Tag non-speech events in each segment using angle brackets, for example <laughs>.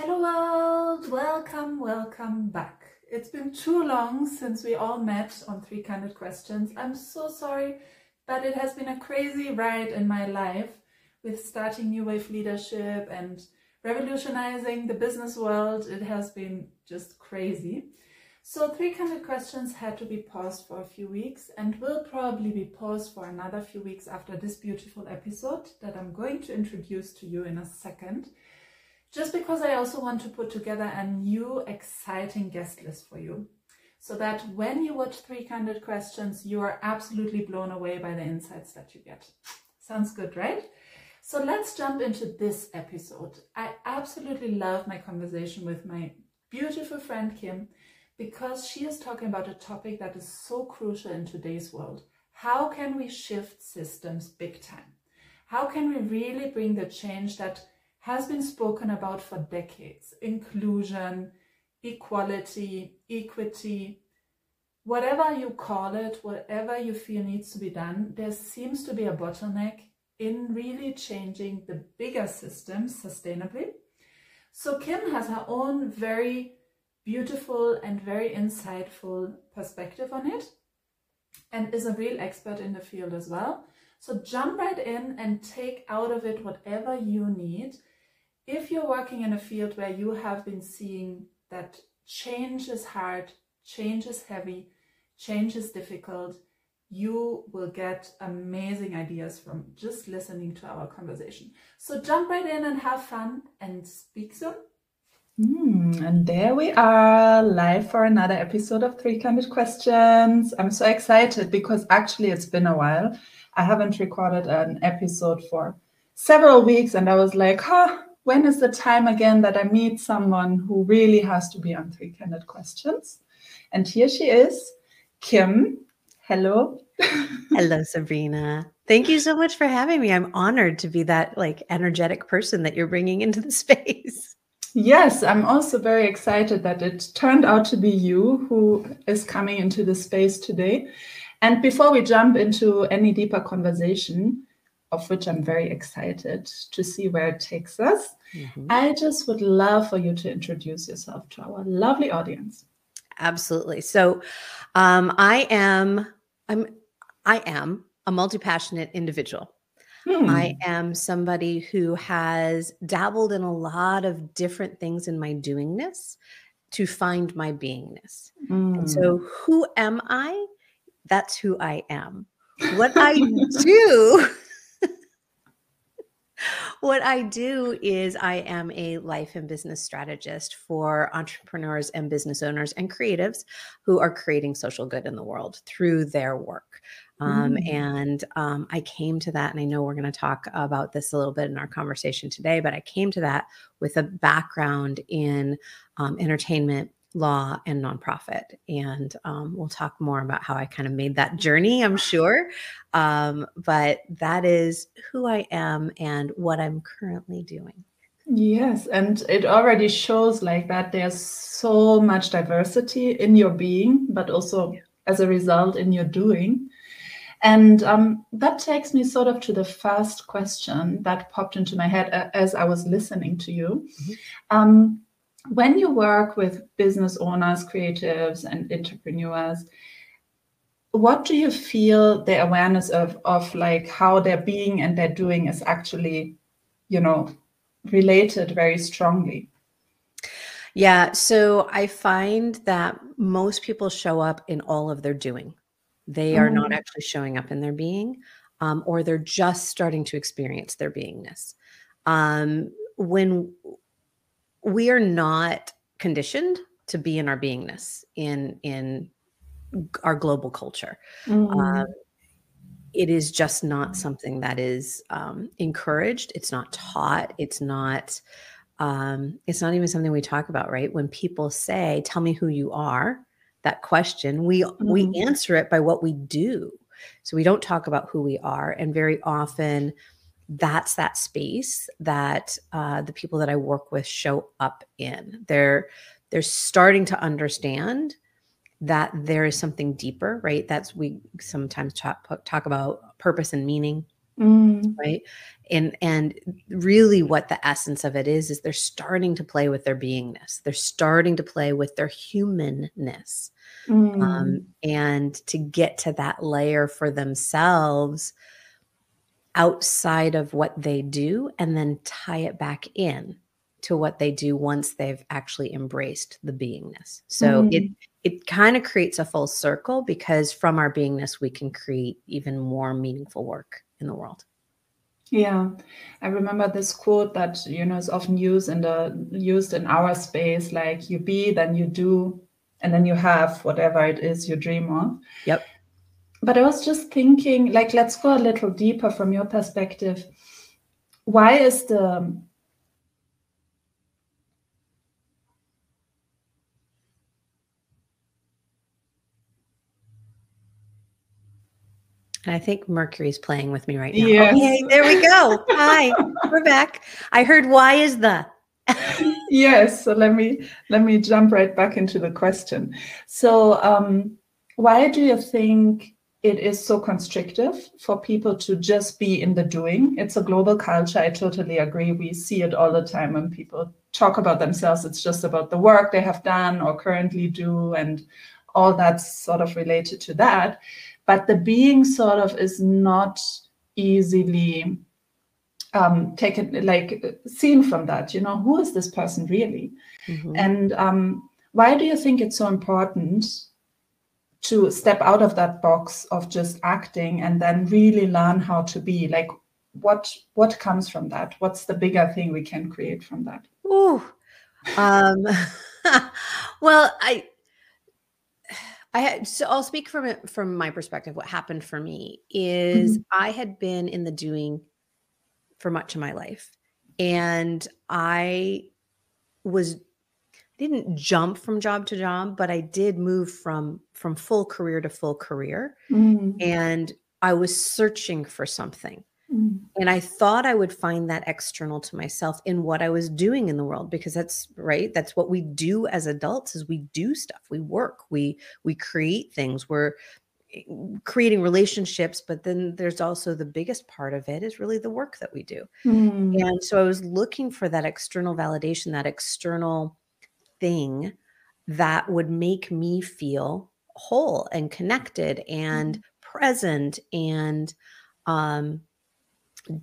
Hello world, welcome, welcome back. It's been too long since we all met on Three Candid Questions. I'm so sorry, but it has been a crazy ride in my life with starting New Wave Leadership and revolutionizing the business world. It has been just crazy. So Three Candid Questions had to be paused for a few weeks and will probably be paused for another few weeks after this beautiful episode that I'm going to introduce to you in a second just because I also want to put together a new exciting guest list for you. So that when you watch Three Candid Questions, you are absolutely blown away by the insights that you get. Sounds good, right? So let's jump into this episode. I absolutely love my conversation with my beautiful friend Kim because she is talking about a topic that is so crucial in today's world. How can we shift systems big time? How can we really bring the change that has been spoken about for decades inclusion, equality, equity, whatever you call it, whatever you feel needs to be done, there seems to be a bottleneck in really changing the bigger systems sustainably. So, Kim has her own very beautiful and very insightful perspective on it and is a real expert in the field as well. So, jump right in and take out of it whatever you need if you're working in a field where you have been seeing that change is hard, change is heavy, change is difficult, you will get amazing ideas from just listening to our conversation. So jump right in and have fun and speak soon. Mm, and there we are, live for another episode of Three Candid Questions. I'm so excited because actually it's been a while. I haven't recorded an episode for several weeks, and I was like, huh, when is the time again that I meet someone who really has to be on Three Candid Questions? And here she is, Kim. Hello. <laughs> Hello, Sabrina. Thank you so much for having me. I'm honored to be that like energetic person that you're bringing into the <laughs> space. Yes, I'm also very excited that it turned out to be you who is coming into the space today. And before we jump into any deeper conversation, of which I'm very excited to see where it takes us. Mm-hmm. I just would love for you to introduce yourself to our lovely audience. Absolutely. So, um, I am I'm I am a multi-passionate individual. Hmm. I am somebody who has dabbled in a lot of different things in my doingness to find my beingness. Mm. And so, hmm. who am I? That's who I am. What <laughs> I do <laughs> what I do is I am a life and business strategist for entrepreneurs and business owners and creatives who are creating social good in the world through their work. Um, mm. And um, I came to that, and I know we're going to talk about this a little bit in our conversation today, but I came to that with a background in um, entertainment law and nonprofit. And um, we'll talk more about how I kind of made that journey, I'm sure. Um, but that is who I am and what I'm currently doing. Yes, and it already shows like that there's so much diversity in your being, but also as a result in your doing. And um, that takes me sort of to the first question that popped into my head uh, as I was listening to you. Mm-hmm. Um, when you work with business owners, creatives, and entrepreneurs, what do you feel the awareness of of like how their being and their doing is actually, you know, related very strongly? Yeah, so I find that most people show up in all of their doing. They are mm. not actually showing up in their being, um, or they're just starting to experience their beingness. Um, when we are not conditioned to be in our beingness in in our global culture. Mm-hmm. Uh, it is just not something that is um, encouraged. It's not taught. It's not. Um, it's not even something we talk about, right? When people say, "Tell me who you are," that question, we mm-hmm. we answer it by what we do. So we don't talk about who we are, and very often that's that space that uh, the people that I work with show up in. They're they're starting to understand that there is something deeper, right? That's we sometimes talk, talk about purpose and meaning. mm. right and and really what the essence of it is is they're starting to play with their beingness they're starting to play with their humanness mm. um, and to get to that layer for themselves outside of what they do and then tie it back in to what they do once they've actually embraced the beingness. So mm. it it kind of creates a full circle because from our beingness we can create even more meaningful work in the world. Yeah, I remember this quote that you know is often used in the used in our space, like you be, then you do, and then you have whatever it is you dream of. Yep. But I was just thinking, like, let's go a little deeper from your perspective. Why is the And I think Mercury's playing with me right now. Yes. Okay, there we go. Hi, we're back. I heard why is the <laughs> yes so let me let me jump right back into the question so um, why do you think it is so constrictive for people to just be in the doing. It's a global culture. I totally agree. We see it all the time when people talk about themselves. It's just about the work they have done or currently do and all that's sort of related to that. But the being sort of is not easily um, taken like seen from that you know who is this person really? Mm-hmm. and um, why do you think it's so important to step out of that box of just acting and then really learn how to be like what what comes from that what's the bigger thing we can create from that Ooh. um <laughs> well i I had so I'll speak from it from my perspective. What happened for me is mm-hmm. I had been in the doing for much of my life, and I was didn't jump from job to job, but I did move from from full career to full career, mm-hmm. and I was searching for something. Mm. And I thought I would find that external to myself in what I was doing in the world because that's right. That's what we do as adults is we do stuff. We work. We we create things. We're eh, creating relationships, but then there's also the biggest part of it is really the work that we do. Mm. And so I was looking for that external validation, that external thing that would make me feel whole and connected and mm. present and um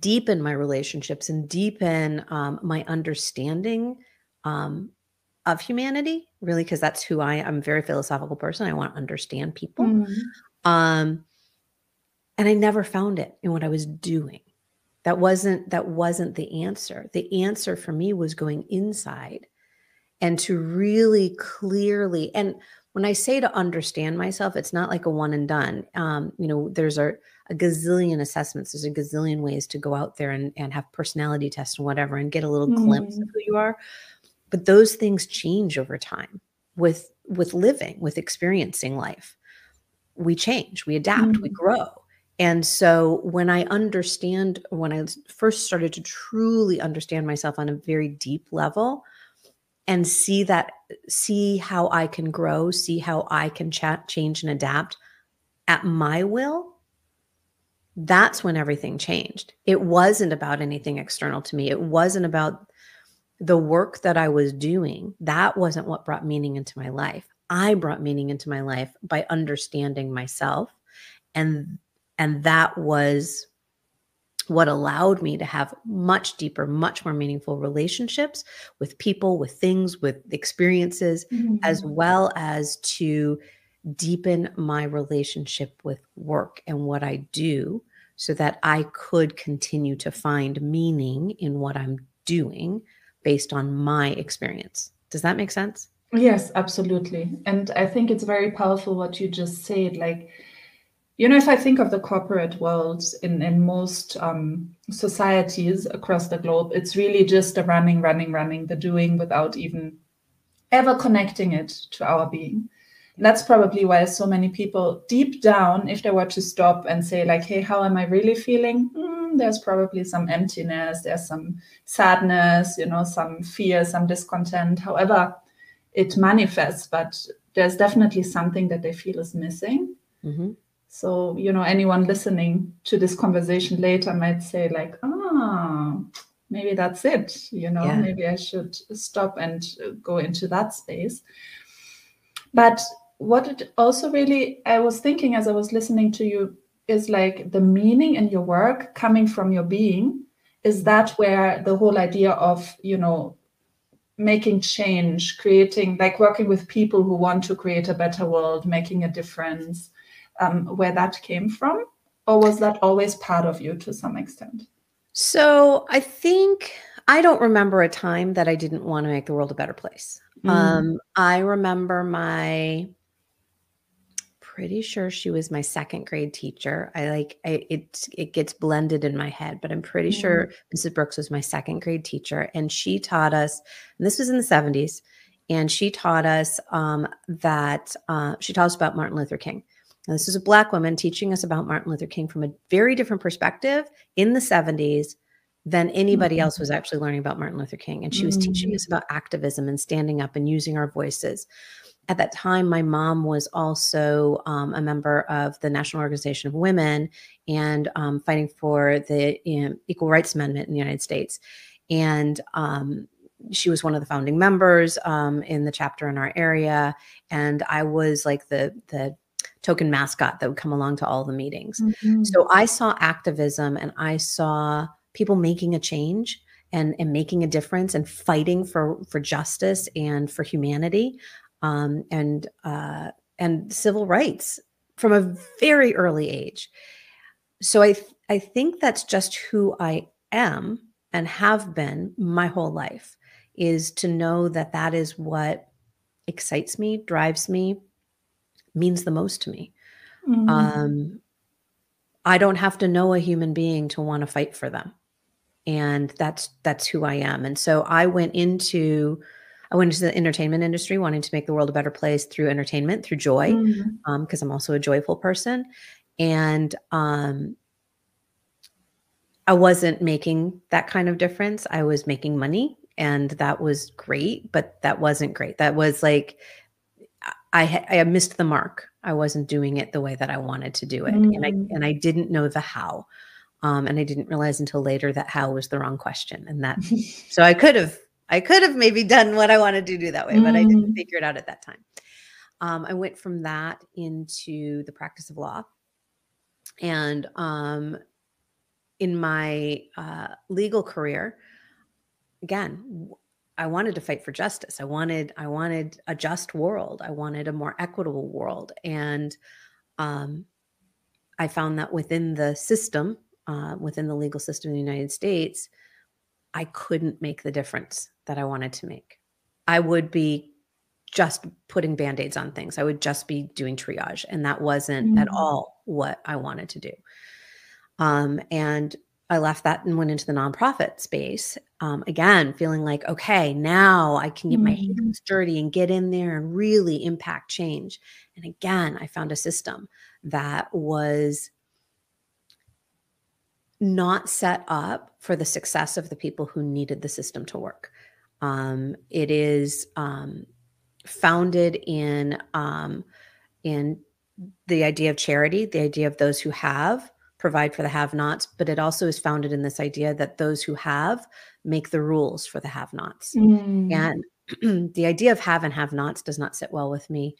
deepen my relationships and deepen um, my understanding um, of humanity really because that's who i am I'm a very philosophical person i want to understand people mm-hmm. um, and i never found it in what i was doing that wasn't that wasn't the answer the answer for me was going inside and to really clearly and when i say to understand myself it's not like a one and done um, you know there's a a gazillion assessments. There's a gazillion ways to go out there and, and have personality tests and whatever and get a little mm. glimpse of mm. who you are. But those things change over time with with living, with experiencing life. We change, we adapt, mm. we grow. And so when I understand, when I first started to truly understand myself on a very deep level and see that, see how I can grow, see how I can chat, change and adapt at my will, that's when everything changed. It wasn't about anything external to me. It wasn't about the work that I was doing. That wasn't what brought meaning into my life. I brought meaning into my life by understanding myself and and that was what allowed me to have much deeper, much more meaningful relationships with people, with things, with experiences, mm-hmm. as well as to deepen my relationship with work and what I do so that I could continue to find meaning in what I'm doing based on my experience. Does that make sense? Yes, absolutely. And I think it's very powerful what you just said. Like, you know, if I think of the corporate world in, in most um, societies across the globe, it's really just the running, running, running, the doing without even ever connecting it to our being. That's probably why so many people deep down if they were to stop and say like hey how am i really feeling? Mm, there's probably some emptiness there's some sadness you know some fear some discontent. However it manifests but there's definitely something that they feel is missing. Mm-hmm. So, you know, anyone listening to this conversation later might say, like, ah, maybe that's it. You know, yeah. maybe I should stop and go into that space. But what it also really, I was thinking as I was listening to you, is like the meaning in your work coming from your being. Is that where the whole idea of, you know, making change, creating, like working with people who want to create a better world, making a difference, um, where that came from? Or was that always part of you to some extent? So I think I don't remember a time that I didn't want to make the world a better place. Mm. Um, I remember my pretty sure she was my second grade teacher. I like I, it it gets blended in my head, but I'm pretty mm. sure Mrs. Brooks was my second grade teacher and she taught us and this was in the 70s and she taught us um, that uh, she taught us about Martin Luther King. Now, this is a Black woman teaching us about Martin Luther King from a very different perspective in the 70s than anybody else was mm-hmm. actually learning about Martin Luther King. And she was mm-hmm. teaching us about activism and standing up and using our voices. At that time, my mom was also um, a member of the National Organization of Women and um, fighting for the you know, Equal Rights Amendment in the United States. And um, she was one of the founding members um, in the chapter in our area. And I was like the the token mascot that would come along to all the meetings. Mm-hmm. So I saw activism and I saw people making a change and, and making a difference and fighting for, for justice and for humanity um, and, uh, and civil rights from a very early age. So I, th- I think that's just who I am and have been my whole life is to know that that is what excites me, drives me, means the most to me. Mm-hmm. Um, I don't have to know a human being to want to fight for them. And that's that's who I am. And so I went into I went into the entertainment industry wanting to make the world a better place through entertainment, through joy, because mm-hmm. um, I'm also a joyful person. And um, I wasn't making that kind of difference. I was making money and that was great, but that wasn't great. That was like I I missed the mark. I wasn't doing it the way that I wanted to do it, mm. and I mm. and I didn't know the how, um, and I didn't realize until later that how was the wrong question, and that <laughs> so I could have I could have maybe done what I wanted to do that way, mm. but I didn't mm. figure it out at that time. Um, I went from that into the practice of law, and um, in my uh, legal career, again, I wanted to fight for justice. I wanted I wanted a just world. I wanted a more equitable world, and um, I found that within the system, uh, within the legal system in the United States, I couldn't make the difference that I wanted to make. I would be just putting band-aids on things. I would just be doing triage, and that wasn't mm-hmm. at all what I wanted to do. Um, and I left that and went into the nonprofit space. Um, again, feeling like, okay, now I can get my mm-hmm. hands dirty and get in there and really impact change. And again, I found a system that was not set up for the success of the people who needed the system to work. Um, it is um, founded in um, in the idea of charity, the idea of those who have, provide for the have nots, but it also is founded in this idea that those who have make the rules for the have nots. Mm. And <clears throat> the idea of have and have nots does not sit well with me.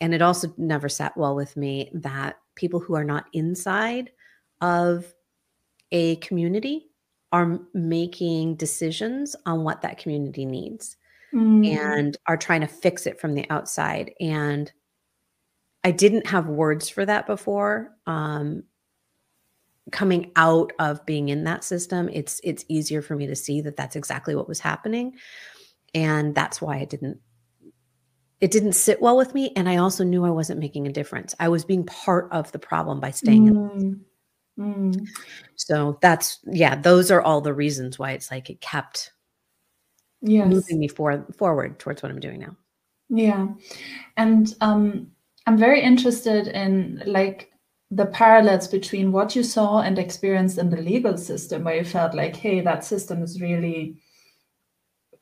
And it also never sat well with me that people who are not inside of a community are making decisions on what that community needs mm. and are trying to fix it from the outside. And I didn't have words for that before. Um, coming out of being in that system it's it's easier for me to see that that's exactly what was happening and that's why i didn't it didn't sit well with me and i also knew i wasn't making a difference i was being part of the problem by staying mm. in mm. so that's yeah those are all the reasons why it's like it kept yes. moving me for, forward towards what i'm doing now yeah and um i'm very interested in like the parallels between what you saw and experienced in the legal system where you felt like hey that system is really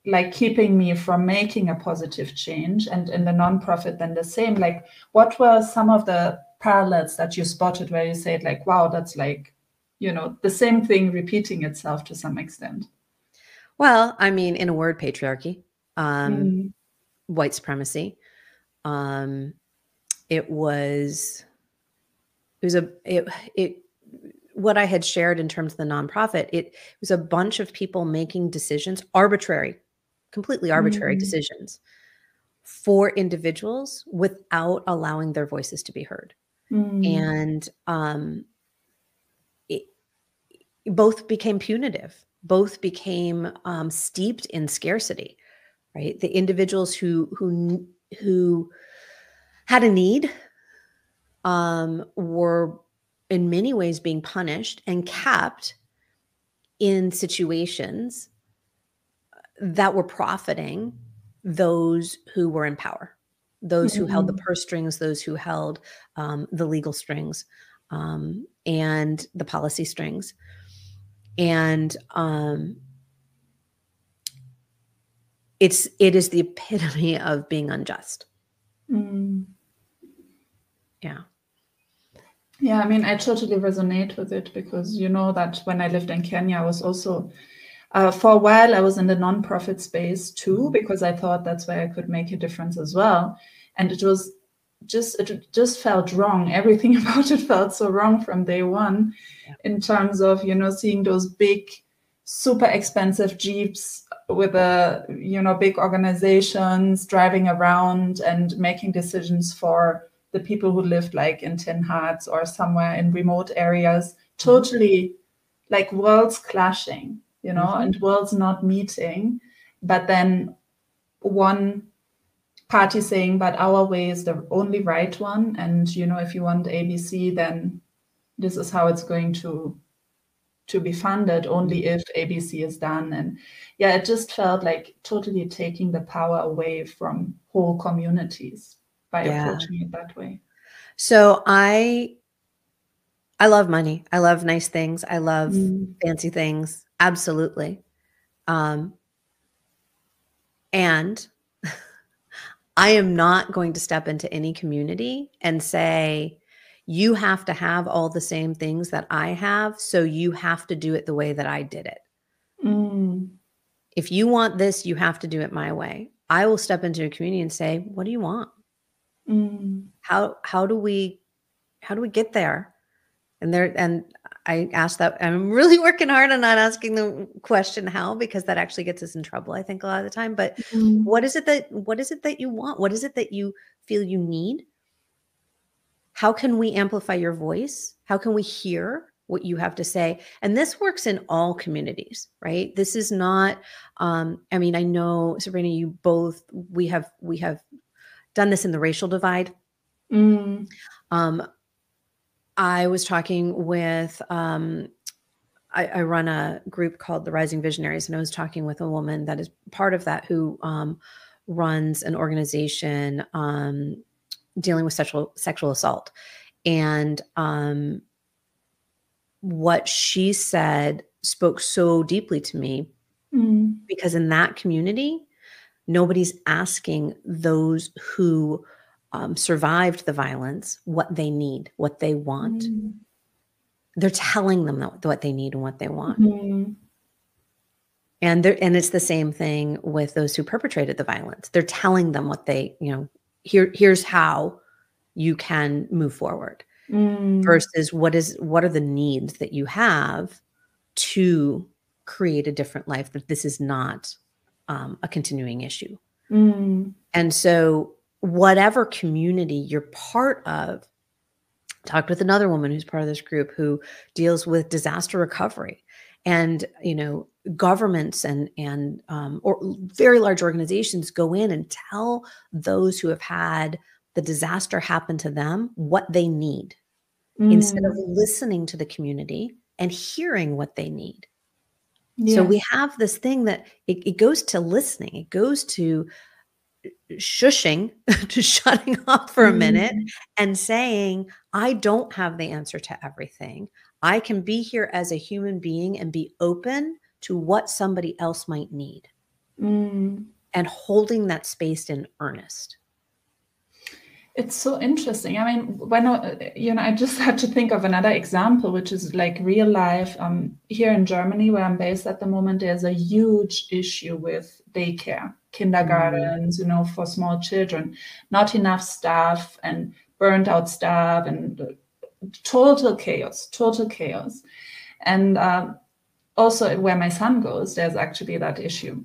like keeping me from making a positive change and in the nonprofit then the same. Like what were some of the parallels that you spotted where you said like wow that's like you know the same thing repeating itself to some extent? Well i mean in a word patriarchy um Mm. white supremacy. Um it was it was a it it what i had shared in terms of the nonprofit it was a bunch of people making decisions arbitrary completely arbitrary Mm. decisions for individuals without allowing their voices to be heard Mm. and um it, both became punitive both became um, steeped in scarcity right the individuals who who who had a need um, were in many ways being punished and kept in situations that were profiting those who were in power those who held the Mhm. purse strings those who held um, the legal strings um, and the policy strings and um, it's it is the epitome of being unjust Mm. yeah Yeah, I mean, I totally resonate with it because you know that when I lived in Kenya, I was also, uh, for a while, I was in the nonprofit space too, because I thought that's where I could make a difference as well. And it was just, it just felt wrong. <laughs> Everything about it felt so wrong from day one Yeah. in terms of, you know, seeing those big, super expensive Jeeps with a, you know, big organizations driving around and making decisions for the people who lived like in tin huts or somewhere in remote areas totally like worlds clashing you know Mhm. and worlds not meeting but then one party saying but our way is the only right one and you know if you want abc then this is how it's going to to be funded only if abc is done and yeah it just felt like totally taking the power away from whole communities by Yeah. approaching it that way. So i i love money. I love nice things. I love Mm. fancy things. Absolutely. Um and <laughs> i am not going to step into any community and say you have to have all the same things that i have so you have to do it the way that i did it. Mm. if you want this you have to do it my way. I will step into a community and say what do you want Mm. how how do we how do we get there? And there and i asked that i'm really <laughs> working hard on not asking the question how because that actually gets us in trouble i think a lot of the time but Mm. what is it that what is it that you want? What is it that you feel you need? How can we amplify your voice? How can we hear what you have to say? And this works in all communities right? This is not um i mean i know sabrina you both we have we have done this in the racial divide Mm. um, I was talking with, um, I, I run a group called the Rising Visionaries, and I was talking with a woman that is part of that who um, runs an organization um, dealing with sexual sexual assault. And um, what she said spoke so deeply to me Mm. because in that community, nobody's asking those who um, survived the violence what they need, what they want. Mm. They're telling them what they need and what they want. Mm. And they're, and it's the same thing with those who perpetrated the violence. They're telling them what they, you know, here here's how you can move forward Mm. versus what is what are the needs that you have to create a different life that this is not um, a continuing issue. Mm. And so, whatever community you're part of, talked with another woman who's part of this group who deals with disaster recovery, and you know, governments and and um, or very large organizations go in and tell those who have had the disaster happen to them what they need instead of Mm. listening to the community and hearing what they need. Yes. So we have this thing that it, it goes to listening, it goes to shushing, <laughs> to shutting <laughs> up for a minute Mm. and saying, I don't have the answer to everything. I can be here as a human being and be open to what somebody else might need Mm. and holding that space in earnest. It's so interesting. I mean, when I, you know, I just <laughs> had to think of another example, which is like real life. Um, here in Germany, where I'm based at the moment, there's a huge issue with daycare, kindergartens, you know, for small children. Not enough staff and burned out staff and total chaos, total chaos. And um, also, where my son goes, there's actually that issue.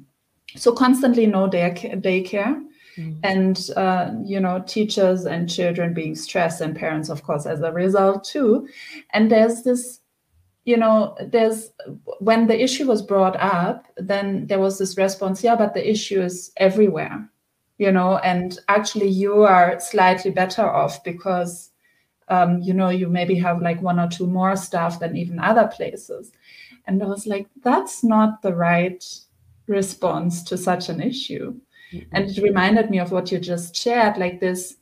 So constantly no day daycare mm. and uh, you know teachers and children being stressed and parents of course as a result too. And there's this you know there's when the issue was brought up then there was this response yeah but the issue is everywhere you know and actually you are slightly better off because um, you know you maybe have like one or two more staff than even other places. And i was like that's not the right response to such an issue Mm-hmm. And it reminded me of what you just shared, like this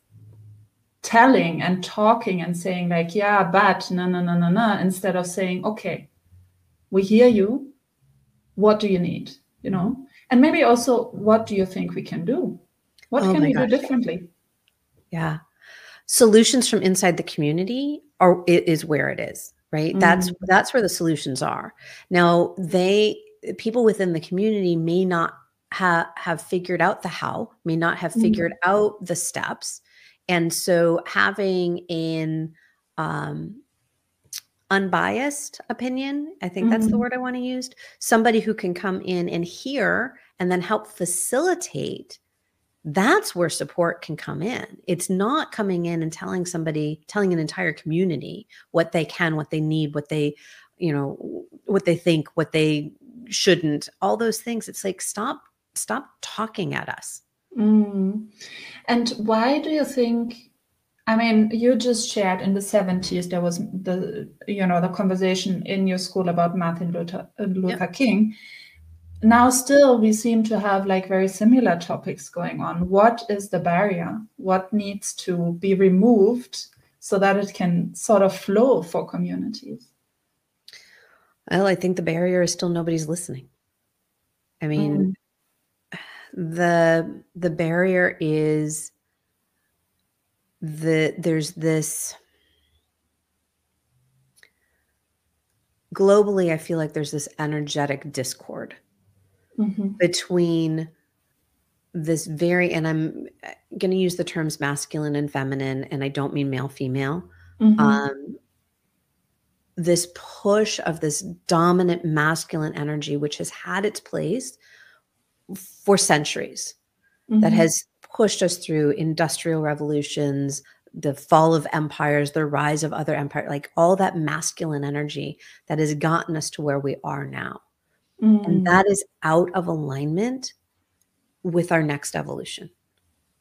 telling and talking and saying, like, yeah, but no, no, no, no, no, instead of saying, okay, we hear you. What do you need? You know? And maybe also, what do you think we can do? What oh can we gosh. do differently? Yeah. Solutions from inside the community are is where it is, right? Mm-hmm. That's that's where the solutions are. Now, they people within the community may not ha- have figured out the how, may not have mm-hmm. figured mm-hmm. out the steps. And so having an um, unbiased opinion, I think mm-hmm. that's the mm-hmm. word I want to use, somebody who can come in and hear and then help facilitate that's where support can come in. It's not coming in and telling somebody, telling an entire community what they can, what they need, what they, you know, what they think, what they shouldn't, all those things. It's like, stop stop talking at us. Mm. And why do you think? I mean, you just shared in the 70s there was the you know the conversation in your school about Martin Luther, uh, Luther yep. King. Now, still, we seem to have like very similar topics going on. What is the barrier? What needs to be removed so that it can sort of flow for communities? Well, I think the barrier is still nobody's listening. I mean, mm the the barrier is the there's this globally i feel like there's this energetic discord mm-hmm. between this very and i'm going to use the terms masculine and feminine and i don't mean male female mm-hmm. um, this push of this dominant masculine energy which has had its place for centuries mm-hmm. that has pushed us through industrial revolutions, the fall of empires, the rise of other empires, like all that masculine energy that has gotten us to where we are now. Mm-hmm. And that is out of alignment with our next evolution.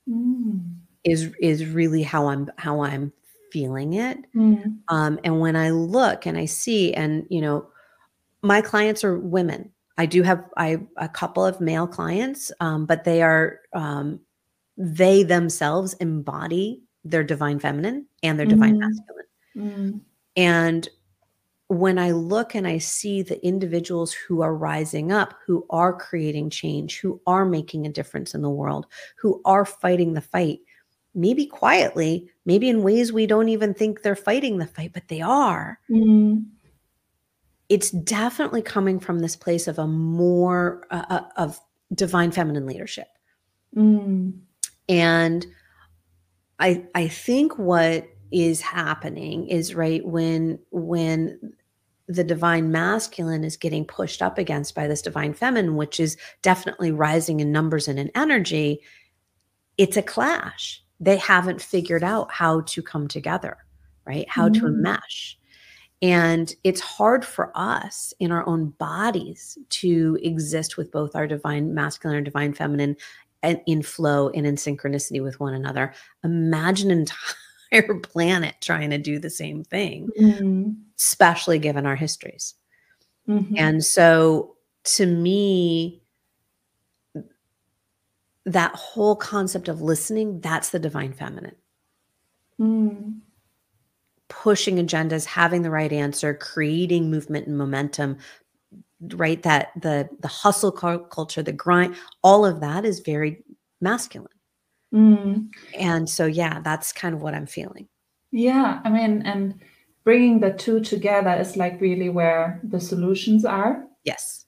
Mm-hmm. Is is really how I'm how I'm feeling it. Mm-hmm. Um, and when I look and I see, and you know, my clients are women I do have I a couple of male clients, um, but they are um, they themselves embody their divine feminine and their divine mm. masculine. Mm. And when I look and I see the individuals who are rising up, who are creating change, who are making a difference in the world, who are fighting the fight, maybe quietly, maybe in ways we don't even think they're fighting the fight, but they are. Mm it's definitely coming from this place of a more uh, uh, of divine feminine leadership mm. and i i think what is happening is right when when the divine masculine is getting pushed up against by this divine feminine which is definitely rising in numbers and in energy it's a clash they haven't figured out how to come together right how mm. to mesh and it's hard for us in our own bodies to exist with both our divine masculine and divine feminine and in flow and in synchronicity with one another. Imagine an <laughs> entire planet trying to do the same thing, mm-hmm. especially given our histories. Mm-hmm. And so to me, that whole concept of listening, that's the divine feminine. Mm pushing agendas, having the right answer, creating movement and momentum, right? That the the hustle culture, the grind, all of that is very masculine. Mm. And so, yeah, that's kind of what I'm feeling. Yeah, I mean, and bringing the two together is like really where the solutions are. Yes.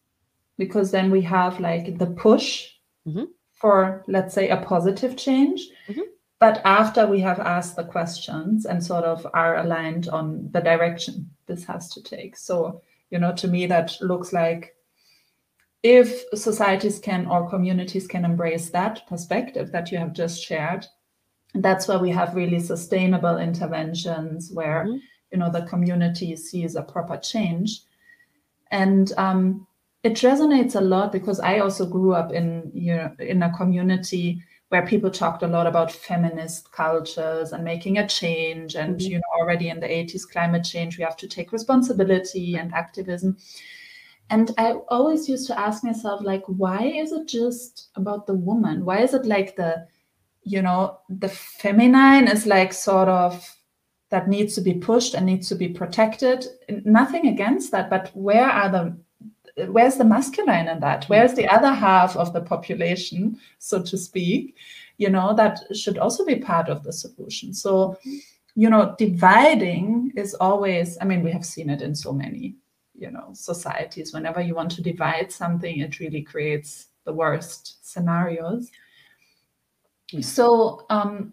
Because then we have like the push Mhm. for, let's say, a positive change. Mhm. But after we have asked the questions and sort of are aligned on the direction this has to take. So, you know, to me, that looks like if societies can or communities can embrace that perspective that you have just shared, that's where we have really sustainable interventions where Mhm. you know the community sees a proper change and um, it resonates a lot because i also grew up in you know in a community where people talked a lot about feminist cultures and making a change and Mhm. you know already in the 80s climate change we have to take responsibility and activism. And i always used to ask myself like why is it just about the woman? Why is it like the you know the feminine is like sort of that needs to be pushed and needs to be protected? Nothing against that but where are the where's the masculine in that? Where's the other half of the population so to speak you know that should also be part of the solution? So you know dividing is always i mean we have seen it in so many you know societies. Whenever you want to divide something it really creates the worst scenarios. So um,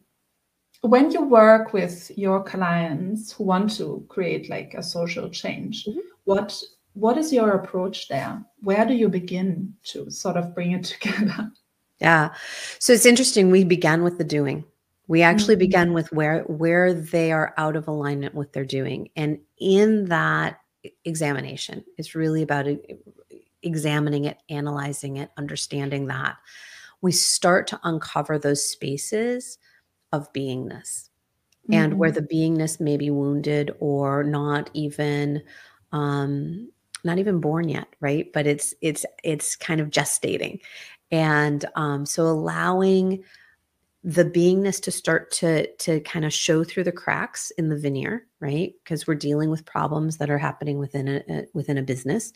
when you work with your clients who want to create like a social change Mhm. what what is your approach there where do you begin to sort of bring it <laughs> together Yeah. So it's interesting. We began with the doing. We actually Mhm. began with where where they are out of alignment with their doing. And in that examination, it's really about examining it, analyzing it, understanding that. We start to uncover those spaces of beingness and where Mhm. the beingness may be wounded or not even um not even born yet right? But it's it's it's kind of gestating. And um so allowing the beingness to start to to kind of show through the cracks in the veneer right? Because we're dealing with problems that are happening within a, a within a business.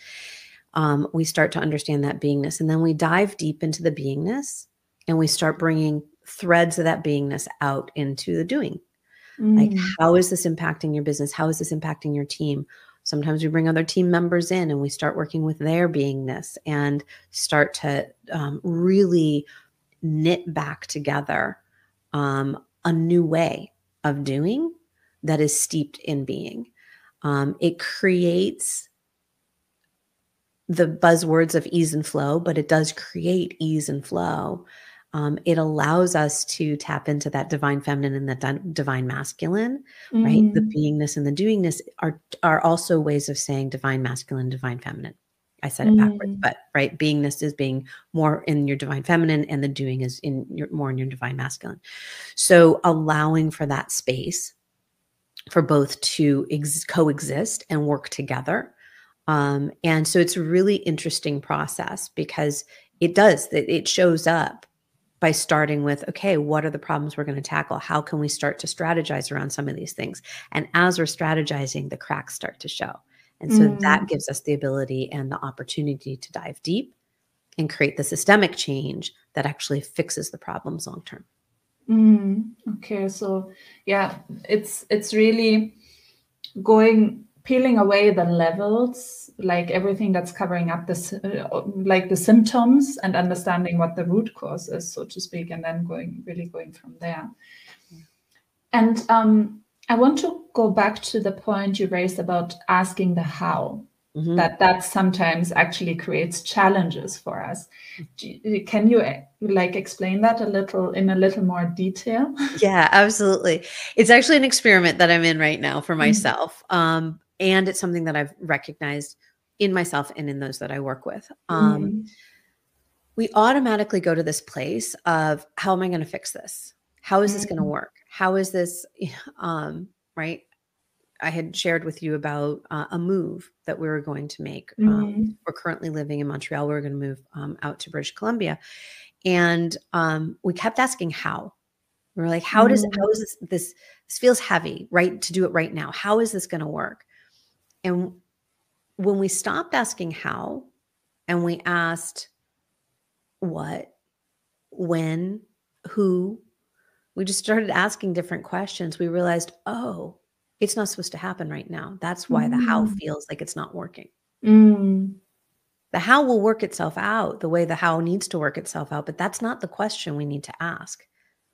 Um, we start to understand that beingness and then we dive deep into the beingness and we start bringing threads of that beingness out into the doing. Like Mm. how is this impacting your business? How is this impacting your team sometimes we bring other team members in and we start working with their beingness and start to um, really knit back together um, a new way of doing that is steeped in being. Um, it creates the buzzwords of ease and flow but it does create ease and flow um, it allows us to tap into that divine feminine and that di- divine masculine right the Mm. beingness and the doingness are are also ways of saying divine masculine divine feminine i said it backwards Mm. but right beingness is being more in your divine feminine and the doing is in your more in your divine masculine so allowing for that space for both to ex- coexist and work together um, and so it's a really interesting process because it does it, it shows up by starting with okay what are the problems we're going to tackle? How can we start to strategize around some of these things? And as we're strategizing the cracks start to show. And so that Mm. gives us the ability and the opportunity to dive deep and create the systemic change that actually fixes the problems long term. Mm, okay, so yeah, it's it's really going peeling away the levels, like everything that's covering up this, uh, like the symptoms, and understanding what the root cause is, so to speak, and then going really going from there. And um, I want to go back to the point you raised about asking the how. Mhm. That that sometimes actually creates challenges for us. Do Can you uh, like explain that a little in a little more detail? <laughs> yeah absolutely it's actually an experiment that i'm in right now for Mm. myself um, and it's something that i've recognized in myself and in those that i work with um, Mm. we automatically go to this place of how am i going to fix this how is this going to Mm. work how is this <laughs> um, right i had shared with you about uh, a move that we were going to make um, Mm. we're currently living in montreal we are going to move um, out to british columbia and um, we kept asking how we were like how does Mm. how is this this this feels heavy right to do it right now how is this going to work and when we stopped asking how and we asked what when who we just started asking different questions. We realized, oh, it's not supposed to happen right now. That's why the how Mm. feels like it's not working. Mm. The how will work itself out the way the how needs to work itself out, but that's not the question we need to ask.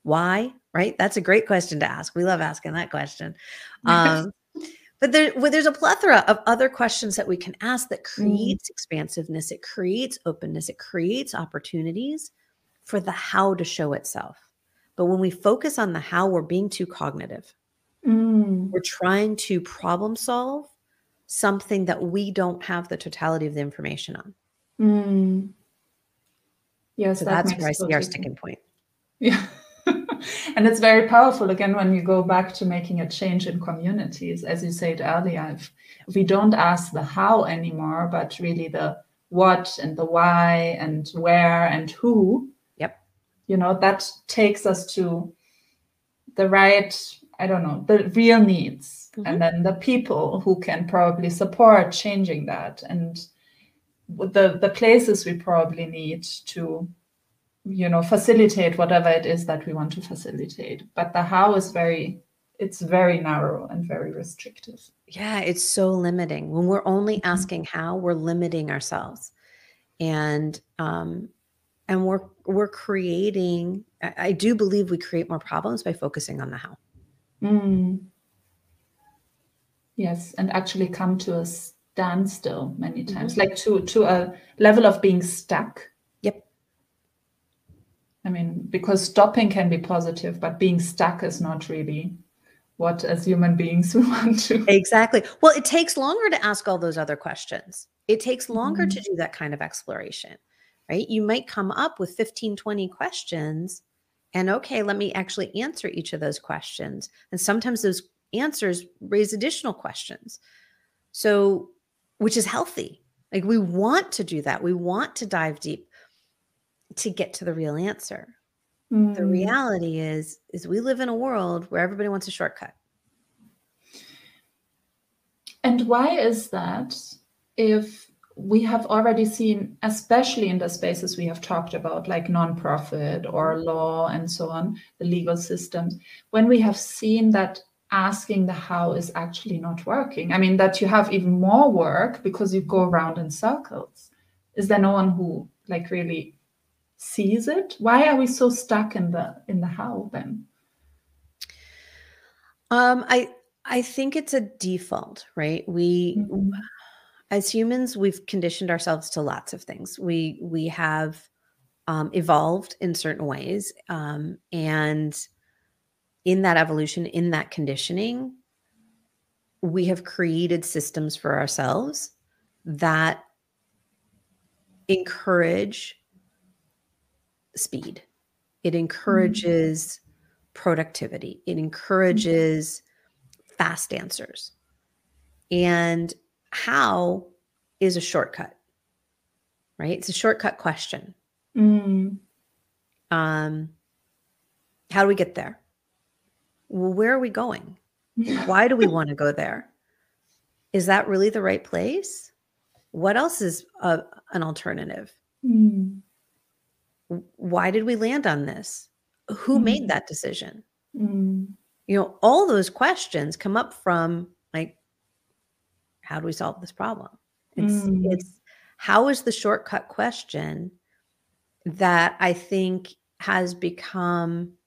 Why? Right? That's a great question to ask. We love asking that question. <laughs> Um, but there, well, there's a plethora of other questions that we can ask that creates expansiveness, it creates openness, it creates opportunities for the how to show itself. But when we focus on the how, we're being too cognitive. Mm. We're trying to problem solve something that we don't have the totality of the information on. Mm. Yes, So that that's where I see our sticking point. Yeah. <laughs> and it's very powerful again when you go back to making a change in communities. As you said earlier, if, if we don't ask the how anymore, but really the what and the why and where and who, Yep. you know, that takes us to the right, I don't know, the real needs. Mhm. And then the people who can probably support changing that and the the places we probably need to you know facilitate whatever it is that we want to facilitate but the how is very it's very narrow and very restrictive Yeah, it's so limiting. When we're only Mhm. asking how, we're limiting ourselves. And um and we're we're creating I, I do believe we create more problems by focusing on the how. Mm. yes and actually come to a standstill many times like to to a level of being stuck. I mean because stopping can be positive but being stuck is not really what as human beings <laughs> we want to Exactly. Well, it takes longer to ask all those other questions. It takes longer to Mhm. do that kind of exploration, right? You might come up with 15, 20 questions and okay, let me actually answer each of those questions. And sometimes those answers raise additional questions. So, which is healthy. Like we want to do that. We want to dive deep to get to the real answer. The Mm. reality is is we live in a world where everybody wants a shortcut. And why is that if we have already seen, especially in the spaces we have talked about, like nonprofit or law and so on, the legal systems, when we have seen that asking the how is actually not working? I mean, that you have even more work because you go around in circles. Is there no one who like really sees it? Why are we so stuck in the in the how then? Um, I I think it's a default, right? We Mhm. as humans, we've conditioned ourselves to lots of things. We we have um, evolved in certain ways, um, and in that evolution, in that conditioning, we have created systems for ourselves that encourage speed. It encourages productivity. It encourages fast answers. And how is a shortcut, right? It's a shortcut question. Mm. Um, how do we get there? Well, where are we going? <laughs> Why do we want to go there? Is that really the right place? What else is a, an alternative? Mm. Why did we land on this? Who made Mhm. that decision? Mm. You know, all those questions come up from like, how do we solve this problem? It's Mm. it's how is the shortcut question that I think has become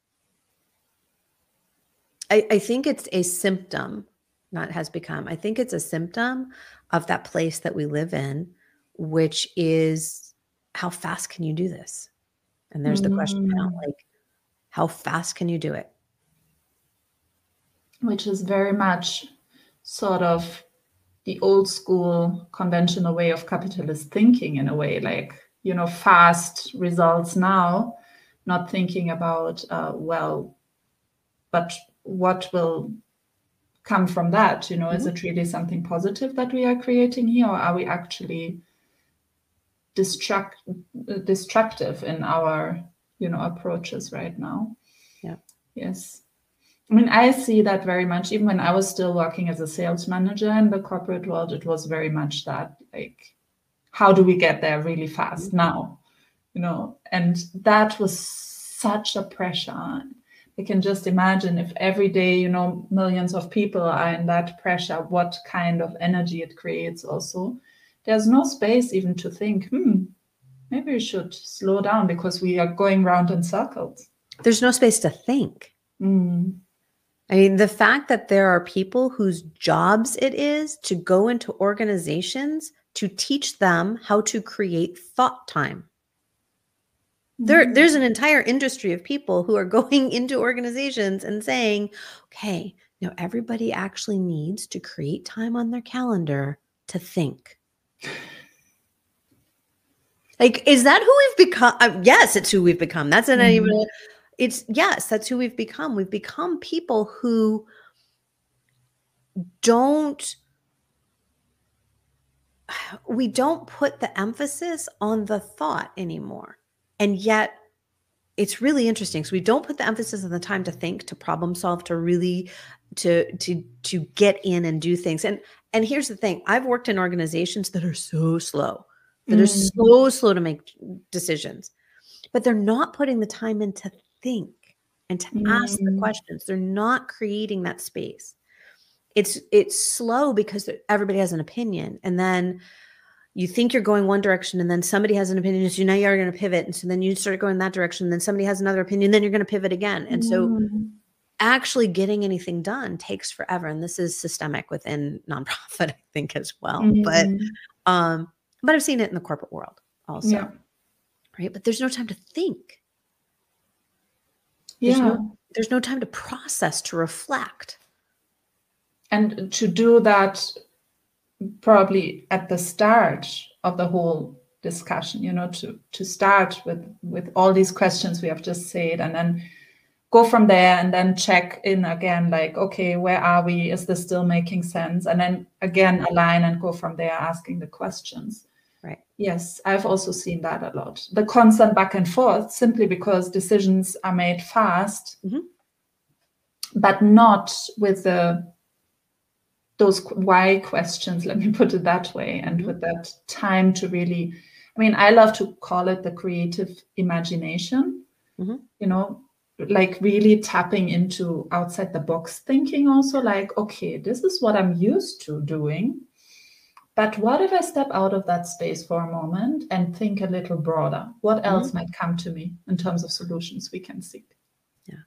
I, I think it's a symptom, not has become. I think it's a symptom of that place that we live in, which is how fast can you do this? And there's the question now, Mm. like, how fast can you do it? which is very much sort of the old school conventional way of capitalist thinking in a way like you know fast results now not thinking about uh, well but what will come from that you know is it really something positive that we are creating here or are we actually destruct destructive in our you know approaches right now Yeah. yes I mean, I see that very much. Even when I was still working as a sales manager in the corporate world, it was very much that like, how do we get there really fast mm-hmm. now? You know, and that was such a pressure. I can just imagine if every day, you know, millions of people are in that pressure, what kind of energy it creates also. There's no space even to think, hmm, maybe we should slow down because we are going round in circles. There's no space to think. Mm. I mean, the fact that there are people whose jobs it is to go into organizations to teach them how to create thought time. There, Mhm. there's an entire industry of people who are <laughs> going into organizations and saying, okay, now everybody actually needs to create time on their calendar to think. Like, is that who we've become? Uh, yes, it's who we've become. That's not even, Mhm. it's, yes, that's who we've become. We've become people who don't, <sighs> we don't put the emphasis on the thought anymore. And yet, it's really interesting. So we don't put the emphasis on the time to think, to problem solve, to really to to to get in and do things. And and here's the thing: I've worked in organizations that are so slow, that are Mm. so slow to make decisions, but they're not putting the time in to think and to ask the Mm. questions. They're not creating that space. It's it's slow because everybody has an opinion, and then you think you're going one direction and then somebody has an opinion so now you're going to pivot and so then you start going that direction and then somebody has another opinion then you're going to pivot again. And so Mm. actually getting anything done takes forever and this is systemic within nonprofit <laughs> i think as well. But Mm. um but i've seen it in the corporate world also. Yeah, right? But there's no time to think. Yeah. there's no, there's no time to process to reflect. And to do that probably at the start of the whole discussion you know to to start with with all these questions we have just said and then go from there and then check in again like okay where are we is this still making sense and then again align and go from there asking the questions Right. yes i've also seen that a lot the constant back and forth simply because decisions are made fast Mhm. but not with the those why questions let me put it that way and Mhm. with that time to really i mean i love to call it the creative imagination Mhm. you know like really tapping into outside the box thinking also like okay this is what i'm used to doing but what if i step out of that space for a moment and think a little broader what else might come to me in terms of solutions we can seek Yeah.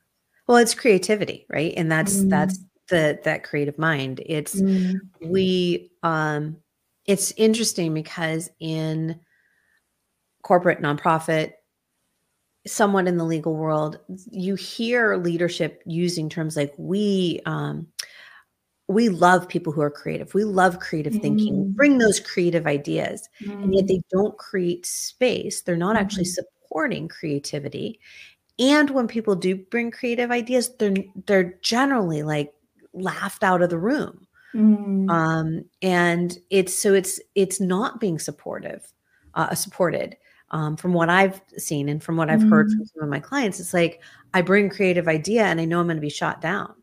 well it's creativity right and that's Mm. that's the that creative mind it's Mm. we um it's interesting because in corporate nonprofit somewhat in the legal world you hear leadership using terms like we um we love people who are creative we love creative thinking Mm. bring those creative ideas and yet Mm. they don't create space they're not actually Mhm. supporting creativity and when people do bring creative ideas they're they're generally like laughed out of the room. Mm. um, and it's so it's it's not being supportive uh, supported um, from what i've seen and from what i've heard from some of my clients. It's like i bring a creative idea and i know i'm going to be shot down.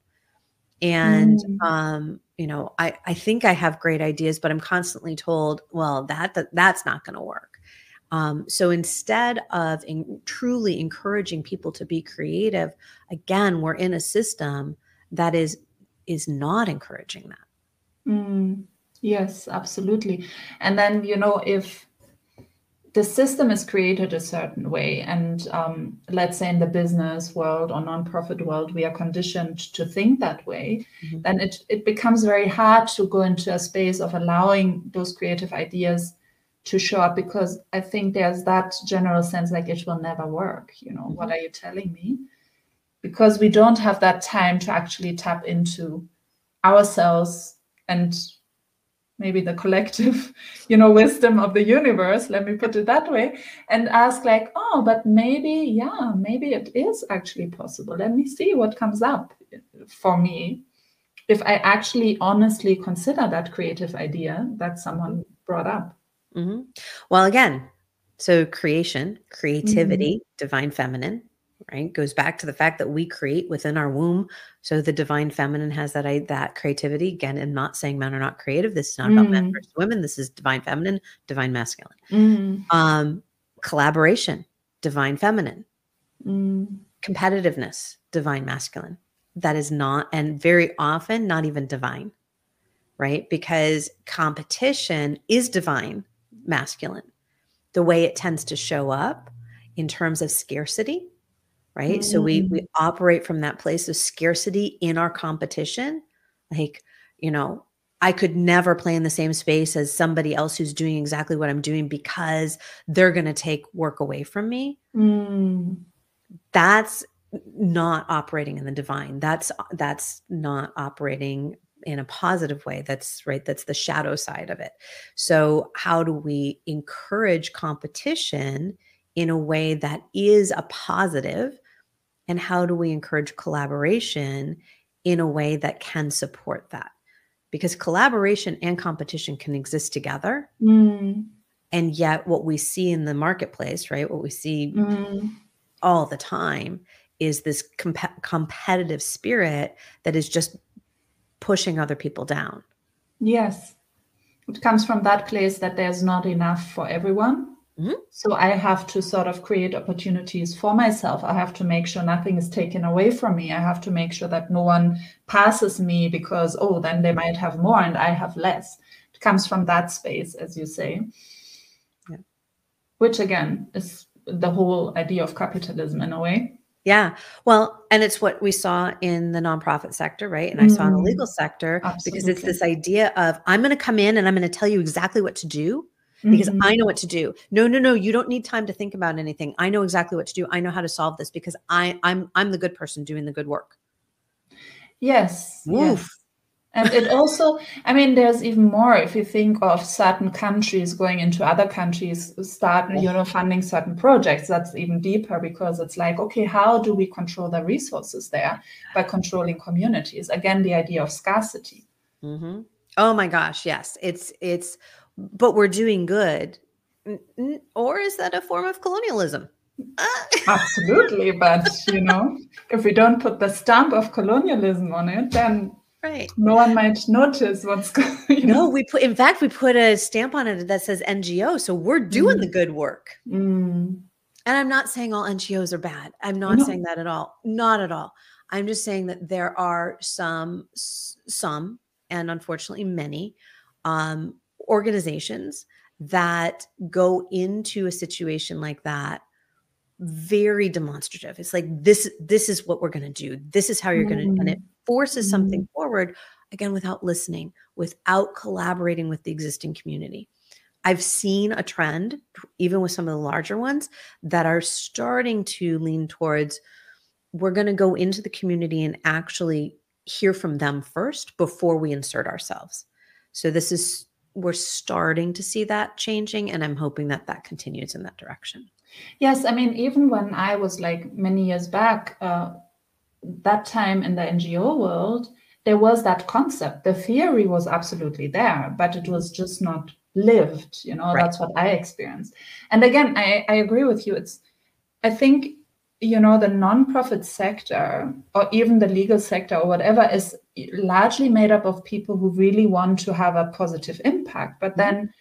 And Mm. um, you know I, I think i have great ideas but i'm constantly told well that, that that's not going to work. Um, so instead of in, truly encouraging people to be creative again we're in a system that is is not encouraging that Mm, yes, absolutely. And then, you know, if the system is created a certain way, and um, let's say in the business world or nonprofit world, we are conditioned to think that way, Mhm. then it, it becomes very hard to go into a space of allowing those creative ideas to show up because I think there's that general sense like it will never work. You know, what are you telling me? Because we don't have that time to actually tap into ourselves and maybe the collective <laughs> you know wisdom of the universe let me put it that way and ask like oh but maybe yeah maybe it is actually possible. Let me see what comes up for me. If i actually honestly consider that creative idea that someone brought up. Hmm Well, again, so creation, creativity, divine feminine, right, goes back to the fact that we create within our womb. So the divine feminine has that that creativity. Again, I'm not saying men are not creative. This is not about men Mm. versus women. This is divine feminine, divine masculine. Mm, Um, collaboration, divine feminine. mm, competitiveness, divine masculine. That is not, and very often not even divine, right? Because competition is divine masculine. The way it tends to show up in terms of scarcity, right? Mm-hmm. So we we mm. operate from that place of scarcity in our competition. Like, you know, I could never play in the same space as somebody else who's doing exactly what I'm doing because they're going to take work away from me. Mm. That's not operating in the divine. That's that's not operating in a positive way. That's right. That's the shadow side of it. So, how do we encourage competition in a way that is a positive? And how do we encourage collaboration in a way that can support that? because collaboration and competition can exist together. Mm. And yet, what we see in the marketplace, right, what we see mm. all the time is this comp- competitive spirit that is just pushing other people down. Yes. It comes from that place that there's not enough for everyone. Mm-hmm. So I have to sort of create opportunities for myself. I have to make sure nothing is taken away from me. I have to make sure that no one passes me because, oh, then they might have more and I have less. It comes from that space, as you say. Yeah. Which again is the whole idea of capitalism in a way. Yeah. Well, and it's what we saw in the nonprofit sector, right? And I saw in the mm-hmm. legal sector Absolutely. because it's this idea of I'm going to come in and I'm going to tell you exactly what to do because mm-hmm. I know what to do. No, no, no, you don't need time to think about anything. I know exactly what to do. I know how to solve this because I I'm I'm the good person doing the good work. Yes. Yes. And it also, I mean, there's even more if you think of certain countries going into other countries, start, you know, funding certain projects. That's even deeper because it's like, okay, how do we control the resources there by controlling communities? Again, the idea of scarcity. Mm-hmm. Oh my gosh, yes. It's it's but we're doing good. Or is that a form of colonialism? <laughs> Absolutely, but you know, if we don't put the stamp of colonialism on it, then right. no one might notice what's <laughs> going. No, we put. In fact, we put a stamp on it that says NGO, so we're doing mm. the good work. Mm. And I'm not saying all NGOs are bad. I'm not no. saying that at all. Not at all. I'm just saying that there are some, some, and unfortunately many, um, organizations that go into a situation like that very demonstrative it's like this this is what we're going to do this is how you're going to and it mm-hmm. forces something mm-hmm. forward again without listening without collaborating with the existing community i've seen a trend even with some of the larger ones that are starting to lean towards we're going to go into the community and actually hear from them first before we insert ourselves so this is we're starting to see that changing and i'm hoping that that continues in that direction. Yes i mean even when i was like many years back uh, that time in the ngo world there was that concept. The theory was absolutely there but it was just not lived you know right. that's what i experienced. And again I, I agree with you. It's i think you know the nonprofit sector or even the legal sector or whatever is largely made up of people who really want to have a positive impact but mm-hmm. then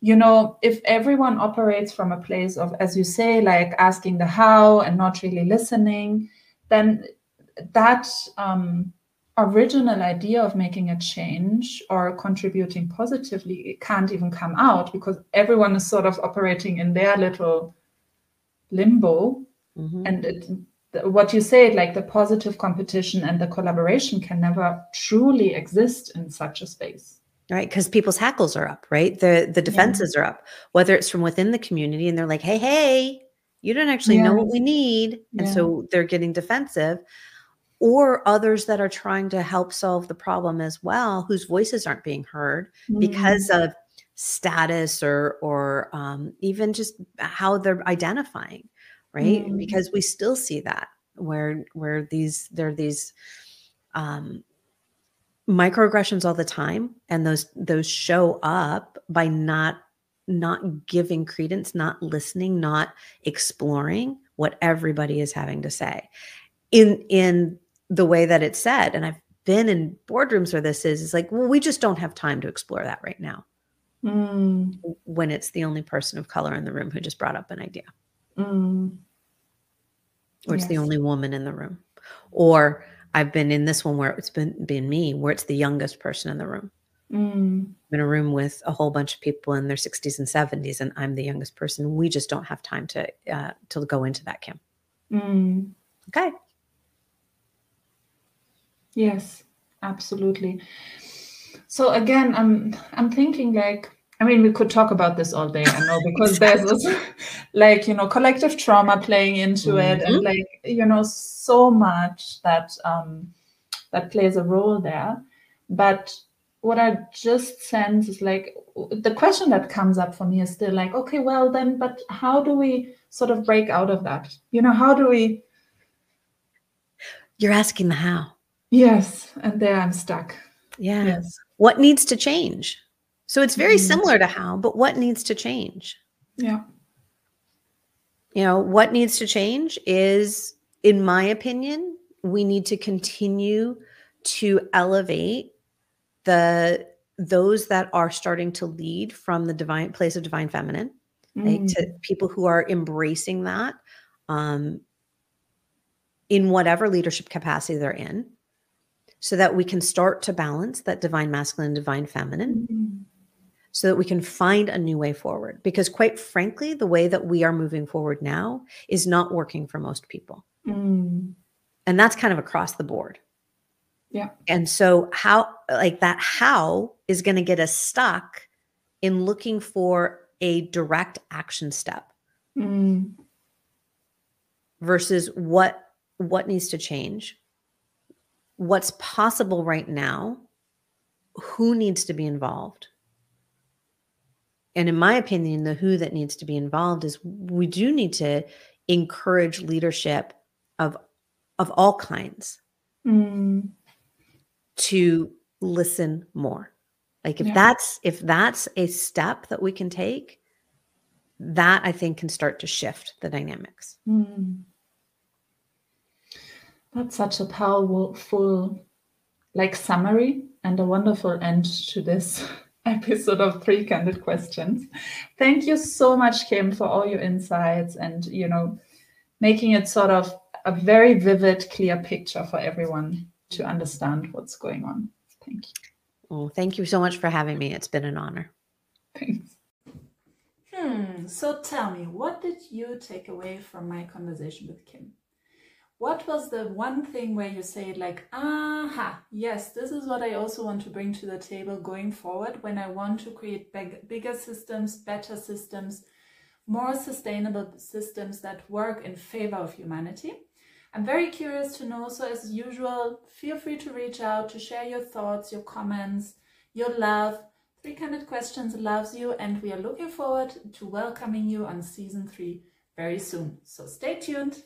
you know if everyone operates from a place of as you say like asking the how and not really listening then that um, original idea of making a change or contributing positively can't even come out because everyone is sort of operating in their little limbo Mm-hmm. And it, what you say, like the positive competition and the collaboration can never truly exist in such a space. Right. Because people's hackles are up, right? The the defenses yeah. are up, whether it's from within the community and they're like, hey, hey, you don't actually know what we need. And yeah. so they're getting defensive. Or others that are trying to help solve the problem as well, whose voices aren't being heard mm-hmm. because of status or or um, even just how they're identifying right mm. because we still see that where where these there are these um microaggressions all the time and those those show up by not not giving credence not listening not exploring what everybody is having to say in in the way that it's said and i've been in boardrooms where this is is like well we just don't have time to explore that right now mm. when it's the only person of color in the room who just brought up an idea mm. Or it's the only woman in the room. Or I've been in this one where it's been been me, where it's the youngest person in the room. Mm. I'm in a room with a whole bunch of people in their 60s and 70s, and I'm the youngest person. We just don't have time to uh, to go into that, Kim. Mm. Okay. Yes, absolutely. So again, I'm I'm thinking like I mean we could talk about this all day, I know, because there's this like you know collective trauma playing into it, and like you know so much that um that plays a role there. But what I just sense is like the question that comes up for me is still like, okay, well then, but how do we sort of break out of that? You know, how do we? You're asking the how. Yes, and there I'm stuck. Yeah. Yes. What needs to change? So it's very Mhm. similar to how, but what needs to change? Yeah. You know, what needs to change is, in my opinion, we need to continue to elevate the those that are starting to lead from the divine place of divine feminine like, Mm. to people who are embracing that um, in whatever leadership capacity they're in so that we can start to balance that divine masculine and divine feminine Mm. So that we can find a new way forward. Because quite frankly the way that we are moving forward now is not working for most people. Mm. and that's kind of across the board. Yeah. and so how like that how is going to get us stuck in looking for a direct action step. Mm. versus what what needs to change. What's possible right now. Who needs to be involved and in my opinion the who that needs to be involved is we do need to encourage leadership of of all kinds Mm. to listen more like if Yeah. that's if that's a step that we can take that i think can start to shift the dynamics Mm. That's such a powerful, like summary and a wonderful end to this <laughs> episode of Three Candid Questions. Thank you so much, Kim, for all your insights and you know, making it sort of a very vivid, clear picture for everyone to understand what's going on. Thank you. oh thank you so much for having me it's been an honor Thanks. Hmm, so tell me, what did you take away from my conversation with Kim? What was the one thing where you say, like, aha, yes, this is what I also want to bring to the table going forward when I want to create big, bigger systems, better systems, more sustainable systems that work in favor of humanity? I'm very curious to know. So, as usual, feel free to reach out to share your thoughts, your comments, your love. Three Candid Questions loves you, and we are looking forward to welcoming you on season three very soon. So, stay tuned.